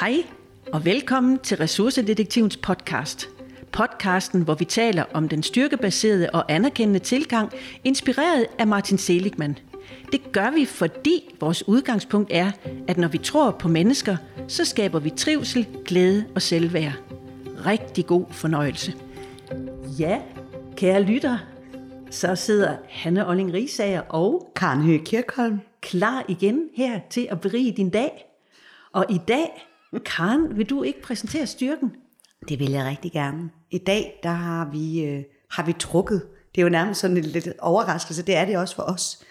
Hej og velkommen til Ressourcedetektivens podcast. Podcasten, hvor vi taler om den styrkebaserede og anerkendende tilgang, inspireret af Martin Seligman. Det gør vi, fordi vores udgangspunkt er, at når vi tror på mennesker, så skaber vi trivsel, glæde og selvværd. Rigtig god fornøjelse. Ja, kære lytter, så sidder Hanne Olling Risager og Karen Høgh Kirkholm. klar igen her til at berige din dag. Og i dag, Karen, vil du ikke præsentere styrken? Det vil jeg rigtig gerne. I dag, der har vi, øh, har vi trukket. Det er jo nærmest sådan en lidt overraskelse. Det er det også for os.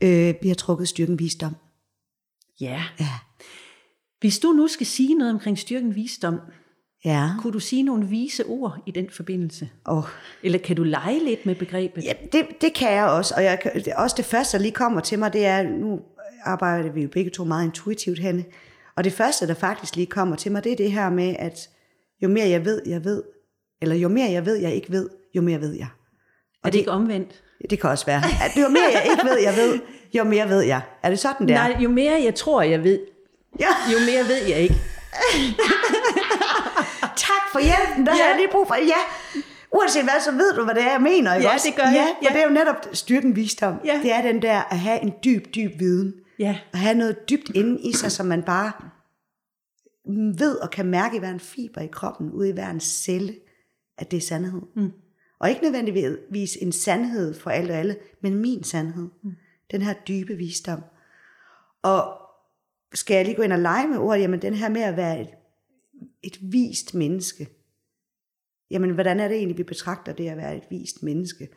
Øh, vi har trukket styrken visdom. Ja. Ja. Hvis du nu skal sige noget omkring styrken visdom, Ja. kunne du sige nogle vise ord i den forbindelse? Og, Eller kan du lege lidt med begrebet? ja, det, det kan jeg også. Og jeg, det, også det første, der lige kommer til mig, det er, nu arbejder vi jo begge to meget intuitivt henne. Og det første, der faktisk lige kommer til mig, det er det her med, at jo mere jeg ved, jeg ved, eller jo mere jeg ved, jeg ikke ved, jo mere ved jeg. er det ikke omvendt? Det kan også være. At jo mere jeg ikke ved, jeg ved, jo mere ved jeg. Er det sådan, der? Nej, jo mere jeg tror, jeg ved, Ja. jo mere ved jeg ikke. Tak for hjælpen, der ja. Har jeg lige brug for. Ja, uanset hvad, så ved du, hvad det er, jeg mener. Ikke Ja, også? det gør jeg. Ja, Ja. det er jo netop styrken visdom. Ja. Det er den der at have en dyb, dyb viden. Ja, At have noget dybt inde i sig, som man bare ved og kan mærke i hver en fiber i kroppen, ude i hver en celle, at det er sandhed. Mm. Og ikke nødvendigvis en sandhed for alle og alle, men min sandhed. Mm. Den her dybe visdom. Og skal jeg lige gå ind og lege med ordet, jamen den her med at være et, et vist menneske. Jamen, hvordan er det egentlig, vi betragter det at være et vist menneske?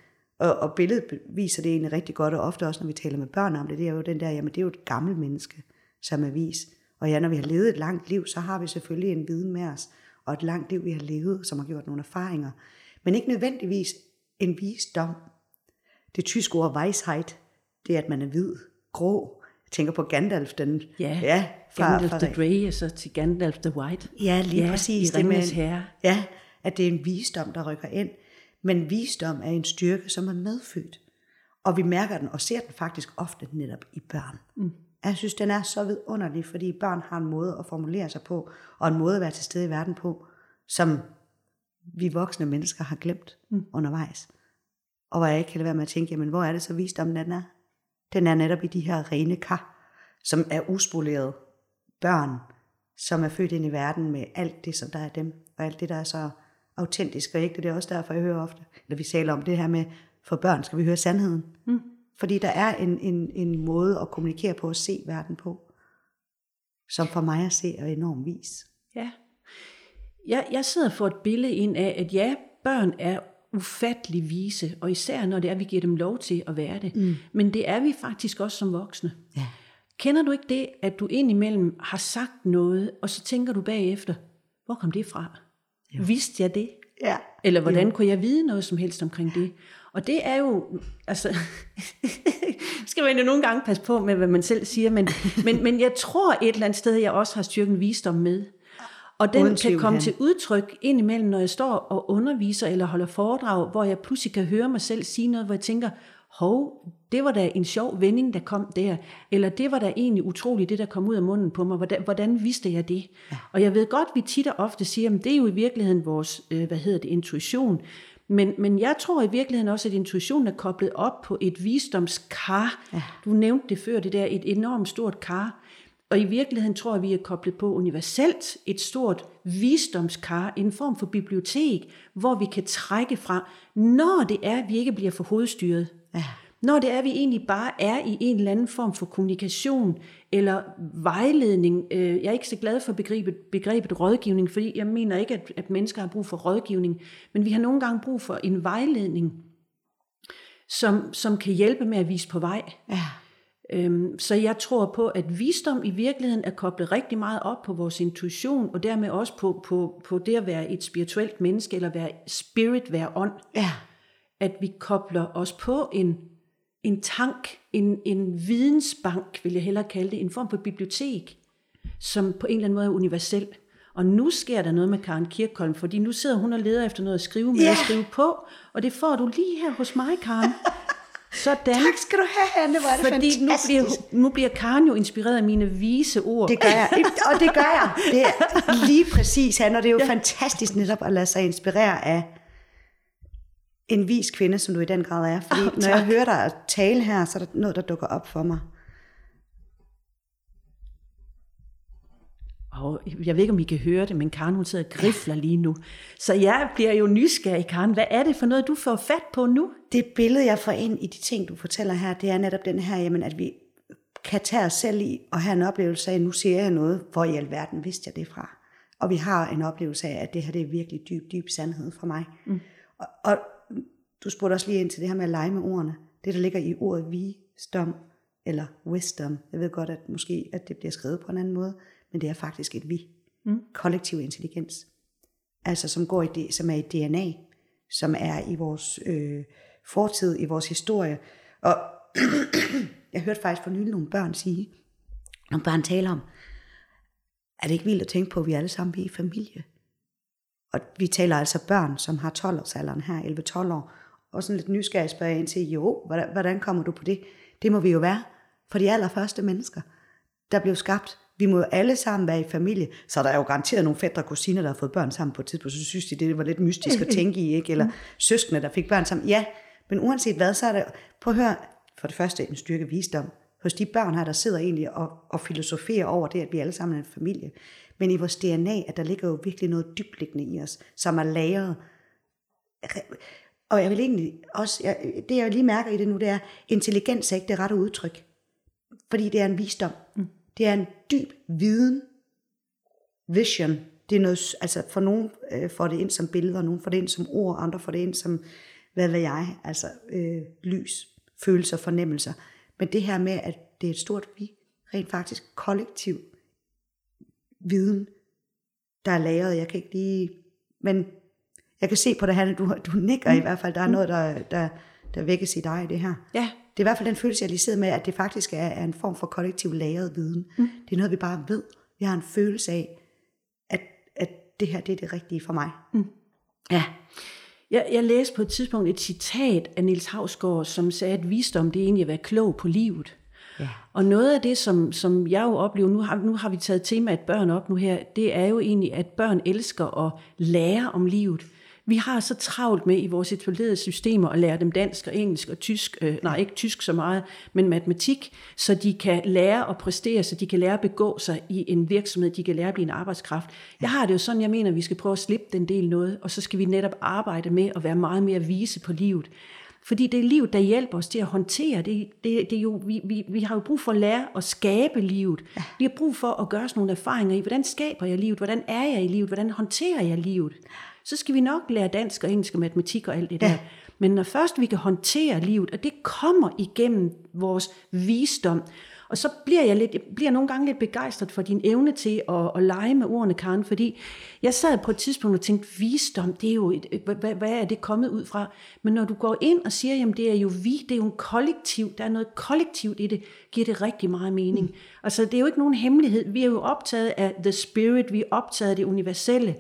Og, og billedet viser det egentlig rigtig godt, og ofte også, når vi taler med børn om det, det er jo den der, jamen det er jo et gammelt menneske, som er vis. Og ja, når vi har levet et langt liv, så har vi selvfølgelig en viden med os, og et langt liv, vi har levet, som har gjort nogle erfaringer. Men ikke nødvendigvis en visdom. Det tyske ord Weisheit, det er, at man er hvid, grå. Jeg tænker på Gandalf, den... ja. ja Gandalf the Grey og så til Gandalf the White. Ja, lige Ja, præcis. i det med Herre. Ja, at det er en visdom, der rykker ind. Men visdom er en styrke, som er medfødt. Og vi mærker den og ser den faktisk ofte netop i børn. Mm. Jeg synes, den er så vidunderlig, fordi børn har en måde at formulere sig på, og en måde at være til stede i verden på, som vi voksne mennesker har glemt mm. undervejs. Og hvor jeg ikke kan lade være med at tænke, jamen hvor er det så visdommen den er? Den er netop i de her rene kar, som er uspolerede børn, som er født ind i verden med alt det, som der er dem, og alt det, der er så autentisk og ægte. Det er også derfor, jeg hører ofte, når vi taler om det her med, for børn skal vi høre sandheden. Mm. Fordi der er en, en, en måde at kommunikere på og se verden på, som for mig at se er enormt vis. Ja. Jeg, jeg sidder for et billede ind af, at ja, børn er ufattelig vise, og især når det er, at vi giver dem lov til at være det. Mm. Men det er vi faktisk også som voksne. Ja. Kender du ikke det, at du indimellem har sagt noget, og så tænker du bagefter, hvor kom det fra? Jo. Vidste jeg det? Ja. Eller hvordan kunne jeg vide noget som helst omkring det? Og det er jo, altså, skal man jo nogle gange passe på med, hvad man selv siger, men, men, men jeg tror et eller andet sted, jeg også har styrken visdom med. Og den kan komme til udtryk indimellem, når jeg står og underviser eller holder foredrag, hvor jeg pludselig kan høre mig selv sige noget, hvor jeg tænker, hov, det var da en sjov vending, der kom der. Eller det var da egentlig utroligt, det der kom ud af munden på mig. Hvordan, hvordan vidste jeg det? Ja. Og jeg ved godt, vi tit og ofte siger, at det er jo i virkeligheden vores, øh, hvad hedder det, intuition. Men, men jeg tror i virkeligheden også, at intuitionen er koblet op på et visdomskar. Ja. Du nævnte det før, det der, et enormt stort kar. Og i virkeligheden tror jeg, vi er koblet på universelt et stort visdomskar, en form for bibliotek, hvor vi kan trække fra, når det er, at vi ikke bliver for hovedstyret. Ja. Når det er, at vi egentlig bare er i en eller anden form for kommunikation eller vejledning. Øh, Jeg er ikke så glad for begrebet, begrebet rådgivning, fordi jeg mener ikke, at, at mennesker har brug for rådgivning, men vi har nogle gange brug for en vejledning, som, som kan hjælpe med at vise på vej. Ja. Øhm, Så jeg tror på, at visdom i virkeligheden er koblet rigtig meget op på vores intuition, og dermed også på, på, på det at være et spirituelt menneske, eller være spirit, være ånd. Ja. At vi kobler os på en, en tank, en, en vidensbank, vil jeg hellere kalde det, en form for bibliotek, som på en eller anden måde er universel. Og nu sker der noget med Karen Kirkholm, fordi nu sidder hun og leder efter noget at skrive med Ja. at skrive på, og det får du lige her hos mig, Karen. Sådan. Tak skal du have, Anne, hvor er det Fordi nu fantastisk. bliver, nu bliver Karen jo inspireret af mine vise ord. Det gør jeg, og det gør jeg. Det er lige præcis, Anne, og det er jo ja. fantastisk netop at lade sig inspirere af en vis kvinde, som du i den grad er. Fordi oh, når jeg hører dig tale her, så er der noget, der dukker op for mig. Og jeg ved ikke, om I kan høre det, men Karen hun sidder og grifler lige nu. Så jeg bliver jo nysgerrig, Karen. Hvad er det for noget, du får fat på nu? Det billede, jeg får ind i de ting, du fortæller her, det er netop den her, jamen, at vi kan tage os selv i og have en oplevelse af, nu siger jeg noget, hvor i alverden vidste jeg det fra. Og vi har en oplevelse af, at det her det er virkelig dyb, dyb sandhed for mig. Mm. Og, og du spurgte også lige ind til det her med at lege med ordene. Det, der ligger i ordet visdom, eller wisdom. Jeg ved godt, at måske at det bliver skrevet på en anden måde, men det er faktisk et vi. Mm. Kollektiv intelligens. Altså som går i det, som er i DNA, som er i vores øh, fortid, i vores historie. Og jeg hørte faktisk for nylig nogle børn sige, nogle børn taler om, er det ikke vildt at tænke på, at vi alle sammen er i familie? Og vi taler altså børn, som har 12-årsalderen her, 11-12 år, og sådan lidt nysgerrig spørger ind til, jo, hvordan, hvordan kommer du på det? Det må vi jo være, for de allerførste mennesker, der blev skabt. Vi må jo alle sammen være i familie. Så er der jo garanteret nogle fædre og kusiner, der har fået børn sammen på et tidspunkt, så synes de, det var lidt mystisk at tænke i, ikke? Eller søskende, der fik børn sammen. Ja, men uanset hvad, så er det, prøv at høre, for det første en styrke visdom. Hos de børn her, der sidder egentlig og, og filosoferer over det, at vi alle sammen er en familie. Men i vores DNA, at der ligger jo virkelig noget dybliggende i os, som er lagret. Og jeg vil egentlig også, jeg, det jeg lige mærker i det nu, det er, intelligens er ikke det rette udtryk. Fordi det er en visdom. Mm. Det er en dyb viden. Vision. Det er noget, altså for nogen øh, får det ind som billeder, nogen får det ind som ord, andre får det ind som, hvad ved jeg, altså øh, lys, følelser, fornemmelser. Men det her med, at det er et stort vi, rent faktisk kollektiv viden, der er lagret. Jeg kan ikke lige, men jeg kan se på det her, du, du nikker mm. i hvert fald, der er noget, der, der, der vækkes i dig i det her. Ja. Det er i hvert fald den følelse, jeg lige sidder med, at det faktisk er, er en form for kollektiv lagret viden. Mm. Det er noget, vi bare ved. Vi har en følelse af, at, at det her det er det rigtige for mig. Mm. Ja. Jeg, jeg læste på et tidspunkt et citat af Niels Havsgaard, som sagde, at visdom det er egentlig at være klog på livet. Ja. Og noget af det, som, som jeg jo oplever, nu har, nu har vi taget temaet børn op nu her, det er jo egentlig, at børn elsker at lære om livet. Vi har så travlt med i vores etablerede systemer at lære dem dansk og engelsk og tysk, øh, nej ikke tysk så meget, men matematik, så de kan lære at præstere, så de kan lære at begå sig i en virksomhed, de kan lære at blive en arbejdskraft. Jeg har det jo sådan, jeg mener, at vi skal prøve at slippe den del noget, og så skal vi netop arbejde med at være meget mere vise på livet. Fordi det er livet, der hjælper os til at håndtere. Det, det, det er jo, vi, vi, vi har jo brug for at lære at skabe livet. Ja. Vi har brug for at gøre os nogle erfaringer i, hvordan skaber jeg livet, hvordan er jeg i livet, hvordan håndterer jeg livet. Så skal vi nok lære dansk og engelsk og matematik og alt det der. Ja. Men når først vi kan håndtere livet, og det kommer igennem vores visdom, og så bliver jeg, lidt, jeg bliver nogle gange lidt begejstret for din evne til at, at lege med ordene, Karen, fordi jeg sad på et tidspunkt og tænkte, visdom, det er jo et, hvad, hvad er det kommet ud fra? Men når du går ind og siger, jamen det er jo vi, det er jo en kollektiv, der er noget kollektivt i det, giver det rigtig meget mening. Mm. Altså det er jo ikke nogen hemmelighed, vi er jo optaget af the spirit, vi er optaget af det universelle,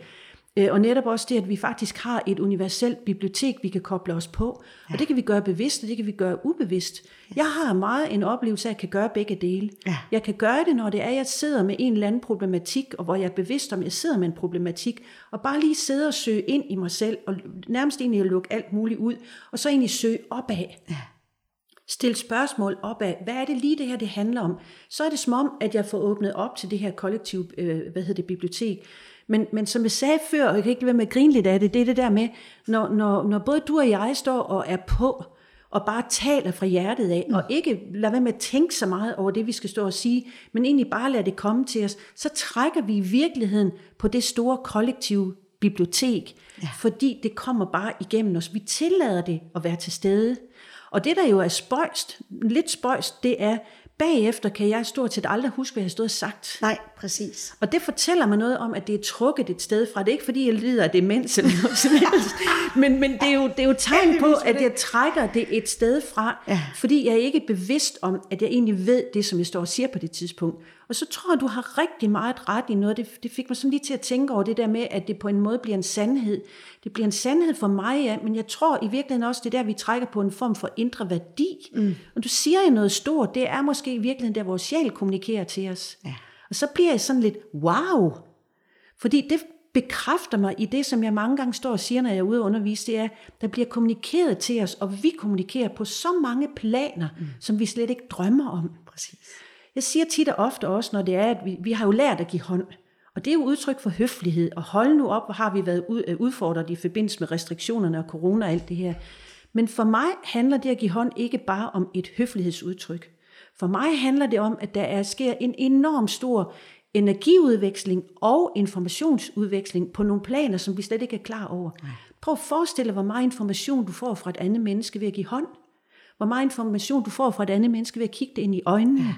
og netop også det, at vi faktisk har et universelt bibliotek, vi kan koble os på. Ja. Og det kan vi gøre bevidst, og det kan vi gøre ubevidst. Ja. Jeg har meget en oplevelse af, at jeg kan gøre begge dele. Ja. Jeg kan gøre det, når det er, at jeg sidder med en eller anden problematik, og hvor jeg er bevidst om, at jeg sidder med en problematik, og bare lige sidde og søge ind i mig selv, og nærmest egentlig at lukke alt muligt ud, og så egentlig søge opad. Ja. Stil spørgsmål opad. Hvad er det lige det her, det handler om? Så er det som om, at jeg får åbnet op til det her kollektive, øh, hvad hedder det, bibliotek. Men, men som jeg sagde før, og jeg kan ikke være med at grine lidt af det, det er det der med, når, når, når både du og jeg står og er på, og bare taler fra hjertet af, mm. og ikke lade være med at tænke så meget over det, vi skal stå og sige, men egentlig bare lade det komme til os, så trækker vi i virkeligheden på det store kollektive bibliotek, ja. fordi det kommer bare igennem os. Vi tillader det at være til stede. Og det, der jo er spøjst, lidt spøjst, det er, bagefter kan jeg stort set aldrig huske, hvad jeg har stået og sagt. Nej, præcis. Og det fortæller mig noget om, at det er trukket et sted fra. Det er ikke, fordi jeg lider af demens eller noget som helst. Men, men det, er jo, det er jo tegn på, at jeg trækker det et sted fra, ja. fordi jeg er ikke bevidst om, at jeg egentlig ved det, som jeg står og siger på det tidspunkt. Og så tror jeg, du har rigtig meget ret i noget. Det, det fik mig sådan lige til at tænke over det der med, at det på en måde bliver en sandhed. Det bliver en sandhed for mig, ja, men jeg tror i virkeligheden også, det er der, vi trækker på en form for indre værdi. Mm. Og du siger jo noget stort, det er måske i virkeligheden der, vores sjæl kommunikerer til os. Ja. Og så bliver jeg sådan lidt, wow! Fordi det bekræfter mig i det, som jeg mange gange står og siger, når jeg er ude og undervise, det er, der bliver kommunikeret til os, og vi kommunikerer på så mange planer, mm. som vi slet ikke drømmer om. Præcis. Jeg siger tit og ofte også, når det er, at vi, vi har jo lært at give hånd. Og det er jo udtryk for høflighed. Og hold nu op, hvor har vi været øh, udfordret i forbindelse med restriktionerne og corona og alt det her. Men for mig handler det at give hånd ikke bare om et høflighedsudtryk. For mig handler det om, at der er, sker en enorm stor energiudveksling og informationsudveksling på nogle planer, som vi slet ikke er klar over. Nej. Prøv at forestille dig, hvor meget information du får fra et andet menneske ved at give hånd. Hvor meget information du får fra et andet menneske ved at kigge det ind i øjnene. Ja,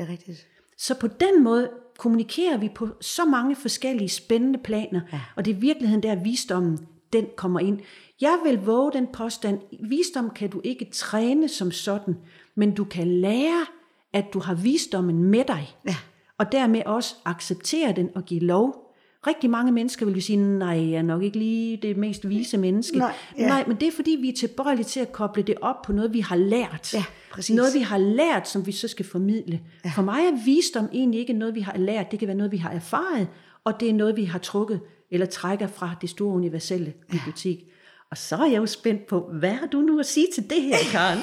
det er rigtigt. Så på den måde kommunikerer vi på så mange forskellige spændende planer, ja. og det er virkeligheden der, visdommen den kommer ind. Jeg vil våge den påstand, visdom kan du ikke træne som sådan, men du kan lære, at du har visdommen med dig. Ja og dermed også acceptere den og give lov. Rigtig mange mennesker vil jo sige, nej, jeg er nok ikke lige det mest vise menneske. Nej, ja. nej men det er fordi, vi er tilbøjelige til at koble det op på noget, vi har lært. Ja, præcis. Noget, vi har lært, som vi så skal formidle. Ja. For mig er visdom egentlig ikke noget, vi har lært. Det kan være noget, vi har erfaret, og det er noget, vi har trukket eller trækker fra det store universelle bibliotek. Ja. Og så er jeg jo spændt på, hvad har du nu at sige til det her, Karen?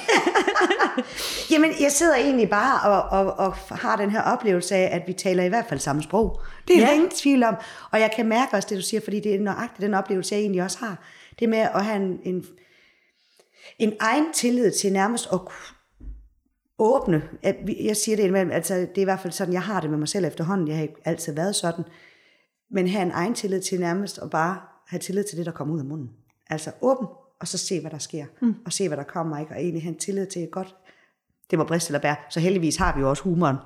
Jamen, jeg sidder egentlig bare og, og, og har den her oplevelse af, at vi taler i hvert fald samme sprog. Det er ja. ingen tvivl om. Og jeg kan mærke også det, du siger, fordi det er nøjagtigt den oplevelse, jeg egentlig også har. Det med at have en, en, en egen tillid til nærmest at åbne. Jeg siger det indimellem, altså det er i hvert fald sådan, jeg har det med mig selv efterhånden. Jeg har ikke altid været sådan. Men have en egen tillid til nærmest at bare have tillid til det, der kommer ud af munden. Altså åben, og så se, hvad der sker. Mm. Og se, hvad der kommer, ikke? Og egentlig have en tillid til, godt, det må briste eller bære. Så heldigvis har vi jo også humoren,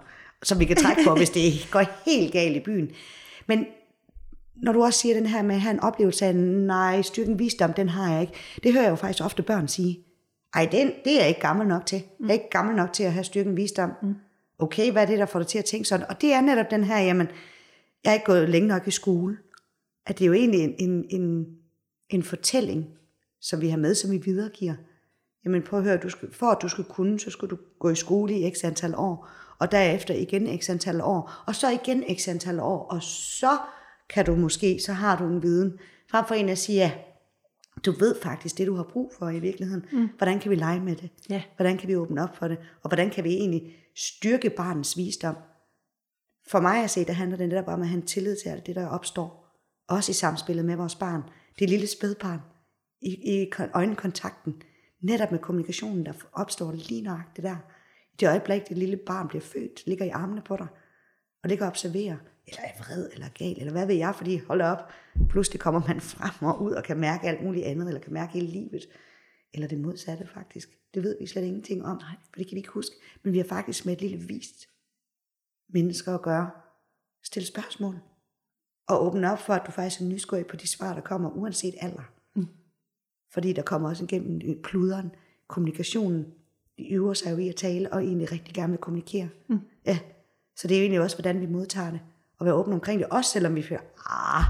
som vi kan trække på, hvis det går helt galt i byen. Men når du også siger den her med at have en oplevelse af, nej, styrken visdom, den har jeg ikke. Det hører jeg jo faktisk ofte børn sige. Ej, den, det er jeg ikke gammel nok til. Jeg er ikke gammel nok til at have styrken visdom. Mm. Okay, hvad er det, der får dig til at tænke sådan? Og det er netop den her, jamen, jeg er ikke gået længe nok i skole. At det er jo egentlig en, en, en en fortælling, som vi har med, som vi videregiver. Jamen prøv at høre, du skal, for at du skal kunne, så skal du gå i skole i x antal år, og derefter igen x antal år, og så igen x antal år, og så kan du måske, så har du en viden, frem for en at sige, ja, du ved faktisk det, du har brug for i virkeligheden. Mm. Hvordan kan vi lege med det? Ja. Hvordan kan vi åbne op for det? Og hvordan kan vi egentlig styrke barnets visdom? For mig at se, der handler det netop om at have en tillid til alt det, der opstår. Også i samspillet med vores barn det lille spædbarn i, i øjenkontakten, netop med kommunikationen, der opstår lige det der. I det øjeblik, det lille barn bliver født, ligger i armene på dig, og ligger og observerer, eller er vred, eller gal, eller hvad ved jeg, fordi hold op, pludselig kommer man frem og ud og kan mærke alt muligt andet, eller kan mærke hele livet, eller det modsatte faktisk. Det ved vi slet ingenting om, Nej. for det kan vi ikke huske. Men vi har faktisk med et lille vist mennesker at gøre. Stil spørgsmål og åbne op for, at du faktisk er nysgerrig på de svar, der kommer, uanset alder. Mm. Fordi der kommer også igennem pluderen, kommunikationen, de øver sig jo i at tale, og egentlig rigtig gerne vil kommunikere. Mm. Ja. Så det er jo egentlig også, hvordan vi modtager det, og være åbne omkring det, også selvom vi føler, ah,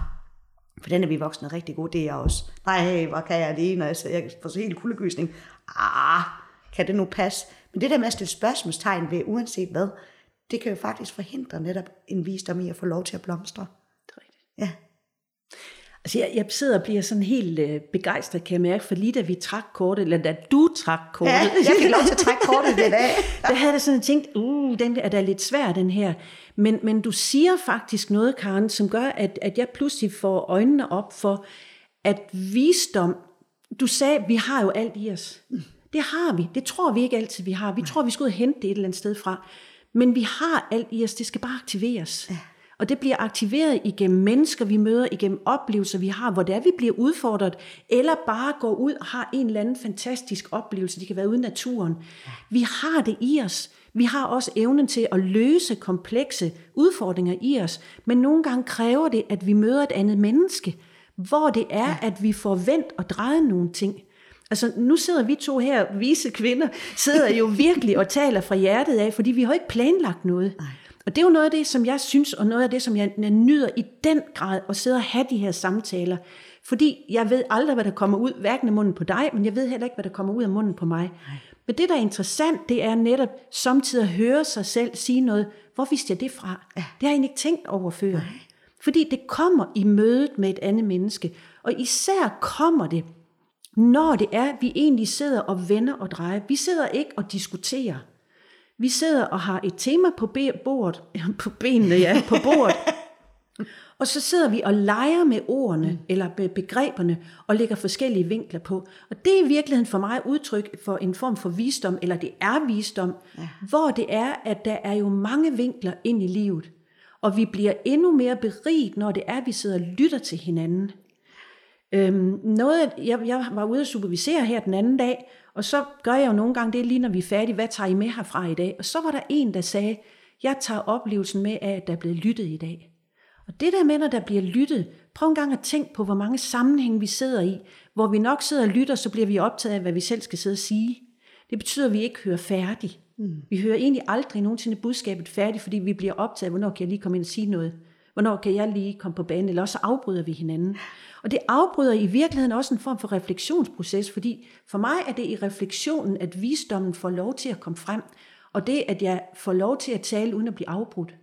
for den er vi voksne rigtig gode, det er jeg også. Nej, hvor kan jeg det, når jeg, jeg får så helt kuldegysning. Ah, kan det nu passe? Men det der med at stille spørgsmålstegn ved, uanset hvad, det kan jo faktisk forhindre netop en visdom i at få lov til at blomstre. Ja. Altså jeg, jeg sidder og bliver sådan helt øh, begejstret, kan jeg mærke, for lige da vi trak kortet, eller da du trak kortet. Ja, jeg fik lov til at trække kortet det dag. der havde jeg sådan tænkt, uh, den er da lidt svær, den her. Men, men du siger faktisk noget, Karen, som gør, at, at jeg pludselig får øjnene op for, at visdom, du sagde, vi har jo alt i os. Det har vi. Det tror vi ikke altid, vi har. Vi tror, vi skal ud og hente det et eller andet sted fra. Men vi har alt i os, det skal bare aktiveres. Ja. Og det bliver aktiveret igennem mennesker, vi møder, igennem oplevelser, vi har, hvor det er, vi bliver udfordret, eller bare går ud og har en eller anden fantastisk oplevelse. Det kan være ude i naturen. Vi har det i os. Vi har også evnen til at løse komplekse udfordringer i os, men nogle gange kræver det, at vi møder et andet menneske, hvor det er, at vi får vendt og drejet nogle ting. Altså, nu sidder vi to her, vise kvinder, sidder jo virkelig og taler fra hjertet af, fordi vi har ikke planlagt noget. Nej. Og det er jo noget af det, som jeg synes, og noget af det, som jeg nyder i den grad, at sidde og have de her samtaler. Fordi jeg ved aldrig, hvad der kommer ud, hverken af munden på dig, men jeg ved heller ikke, hvad der kommer ud af munden på mig. Nej. Men det, der er interessant, det er netop samtidig at høre sig selv sige noget. Hvor vidste jeg det fra? Ja. Det har jeg egentlig ikke tænkt over før. Nej. Fordi det kommer i mødet med et andet menneske. Og især kommer det, når det er, vi egentlig sidder og vender og drejer. Vi sidder ikke og diskuterer. Vi sidder og har et tema på bordet, på benene, ja, på bordet. og så sidder vi og leger med ordene, mm. eller begreberne, og lægger forskellige vinkler på. Og det er i virkeligheden for mig udtryk for en form for visdom, eller det er visdom, ja. hvor det er, at der er jo mange vinkler ind i livet. Og vi bliver endnu mere beriget, når det er, at vi sidder og lytter til hinanden. Øhm, noget, jeg, jeg var ude at supervisere her den anden dag, og så gør jeg jo nogle gange det lige, når vi er færdige. Hvad tager I med herfra i dag? Og så var der en, der sagde, jeg tager oplevelsen med af, at der er blevet lyttet i dag. Og det der med, når der bliver lyttet, prøv en gang at tænke på, hvor mange sammenhænge vi sidder i. Hvor vi nok sidder og lytter, så bliver vi optaget af, hvad vi selv skal sidde og sige. Det betyder, at vi ikke hører færdigt. Mm. Vi hører egentlig aldrig nogensinde budskabet færdigt, fordi vi bliver optaget hvornår kan jeg lige komme ind og sige noget. Hvornår kan jeg lige komme på banen, eller også afbryder vi hinanden. Og det afbryder i virkeligheden også en form for refleksionsproces, fordi for mig er det i refleksionen, at visdommen får lov til at komme frem, og det, at jeg får lov til at tale uden at blive afbrudt.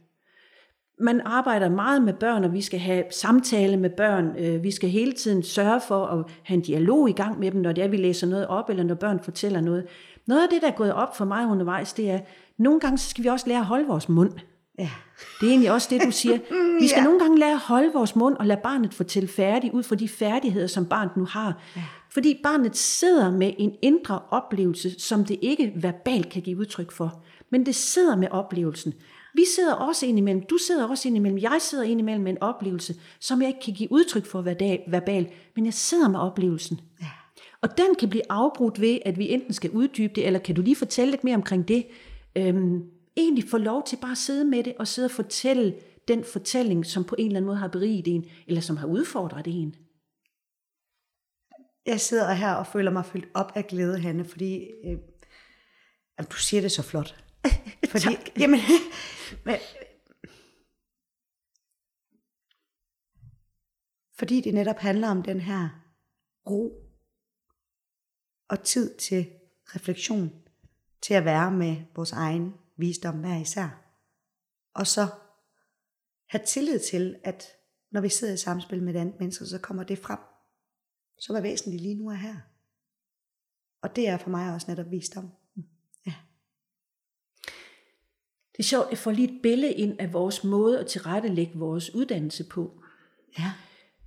Man arbejder meget med børn, og vi skal have samtale med børn. Øh, vi skal hele tiden sørge for at have en dialog i gang med dem, når det er, vi læser noget op, eller når børn fortæller noget. Noget af det, der er gået op for mig undervejs, det er, at nogle gange så skal vi også lære at holde vores mund. Ja. Det er egentlig også det, du siger. Vi skal ja. nogle gange lære at holde vores mund og lade barnet fortælle færdigt ud fra de færdigheder, som barnet nu har. Ja. Fordi barnet sidder med en indre oplevelse, som det ikke verbalt kan give udtryk for. Men det sidder med oplevelsen. Vi sidder også indimellem, du sidder også indimellem, jeg sidder indimellem med en oplevelse, som jeg ikke kan give udtryk for verbalt, men jeg sidder med oplevelsen. Ja. Og den kan blive afbrudt ved, at vi enten skal uddybe det, eller kan du lige fortælle lidt mere omkring det? Øhm, egentlig få lov til bare at sidde med det, og sidde og fortælle den fortælling, som på en eller anden måde har beriget en, eller som har udfordret en. Jeg sidder her og føler mig fyldt op af glæde, Hanne, fordi øh, du siger det så flot. Fordi, tak. Jamen, men, fordi det netop handler om den her ro og tid til refleksion, til at være med vores egen visdom hver især. Og så have tillid til, at når vi sidder i samspil med et andet menneske, så kommer det frem, som er væsentligt lige nu er her. Og det er for mig også netop visdom. Ja. Det er sjovt, at få lige et billede ind af vores måde at tilrettelægge vores uddannelse på. Ja.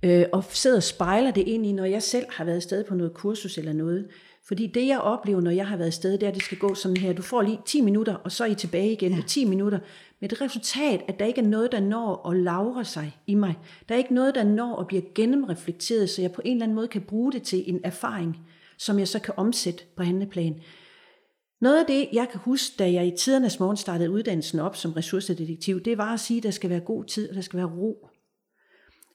Øh, og sidder og spejler det ind i, når jeg selv har været afsted på noget kursus eller noget, fordi det, jeg oplever, når jeg har været afsted, det er, at det skal gå sådan her. Du får lige 10 minutter, og så er I tilbage igen ja. med 10 minutter. Med det resultat, at der ikke er noget, der når at lavre sig i mig. Der er ikke noget, der når at blive gennemreflekteret, så jeg på en eller anden måde kan bruge det til en erfaring, som jeg så kan omsætte på handleplan. Noget af det, jeg kan huske, da jeg i tidernes morgen startede uddannelsen op som ressourcedetektiv, det var at sige, at der skal være god tid, og der skal være ro.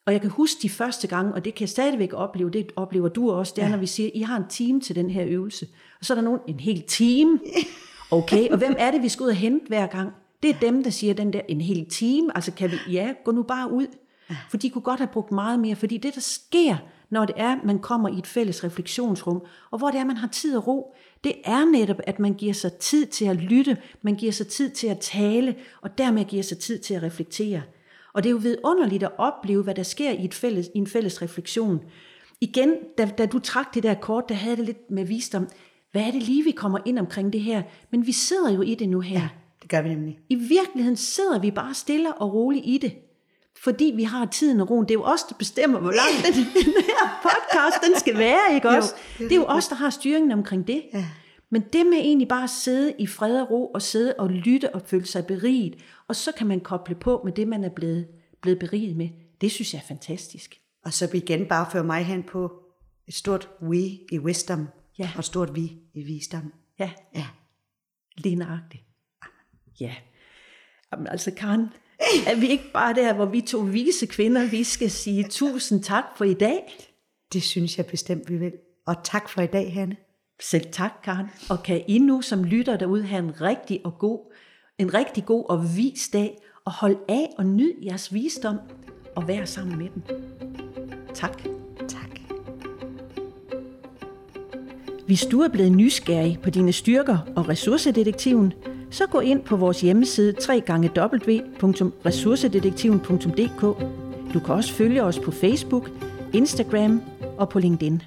Og jeg kan huske de første gange, og det kan jeg stadigvæk opleve, det oplever du også, det er, ja. når vi siger, I har en time til den her øvelse. Og så er der nogen, en hel time. Okay, og hvem er det, vi skal ud og hente hver gang? Det er dem, der siger den der, en hel time. Altså kan vi, ja, gå nu bare ud. For de kunne godt have brugt meget mere, fordi det, der sker, når det er, man kommer i et fælles refleksionsrum, og hvor det er, man har tid og ro, det er netop, at man giver sig tid til at lytte, man giver sig tid til at tale, og dermed giver sig tid til at reflektere. Og det er jo vidunderligt at opleve, hvad der sker i, et fælles, i en fælles refleksion. Igen, da, da du trak det der kort, der havde det lidt med visdom. Hvad er det lige, vi kommer ind omkring det her? Men vi sidder jo i det nu her. Ja, det gør vi nemlig. I virkeligheden sidder vi bare stille og roligt i det. Fordi vi har tiden og roen. Det er jo os, der bestemmer, hvor lang den, den her podcast den skal være, ikke også? Jo, det, det er jo os, der har styringen omkring det. Ja. Men det med egentlig bare at sidde i fred og ro, og sidde og lytte og føle sig beriget, og så kan man koble på med det, man er blevet, blevet beriget med, det synes jeg er fantastisk. Og så igen bare føre mig hen på et stort we i wisdom, ja. og et stort vi i visdom. Ja, ja. lige nøjagtigt. Ja. Jamen altså Karen, er vi ikke bare der, hvor vi to vise kvinder, vi skal sige tusind tak for i dag? Det synes jeg bestemt, vi vil. Og tak for i dag, Hanne. Selv tak, Karen. Og kan I nu som lytter derude have en rigtig og god, en rigtig god og vis dag, og hold af og nyd jeres visdom og vær sammen med den. Tak. Tak. Hvis du er blevet nysgerrig på dine styrker og ressourcedetektiven, så gå ind på vores hjemmeside www.ressourcedetektiven.dk. Du kan også følge os på Facebook, Instagram og på LinkedIn.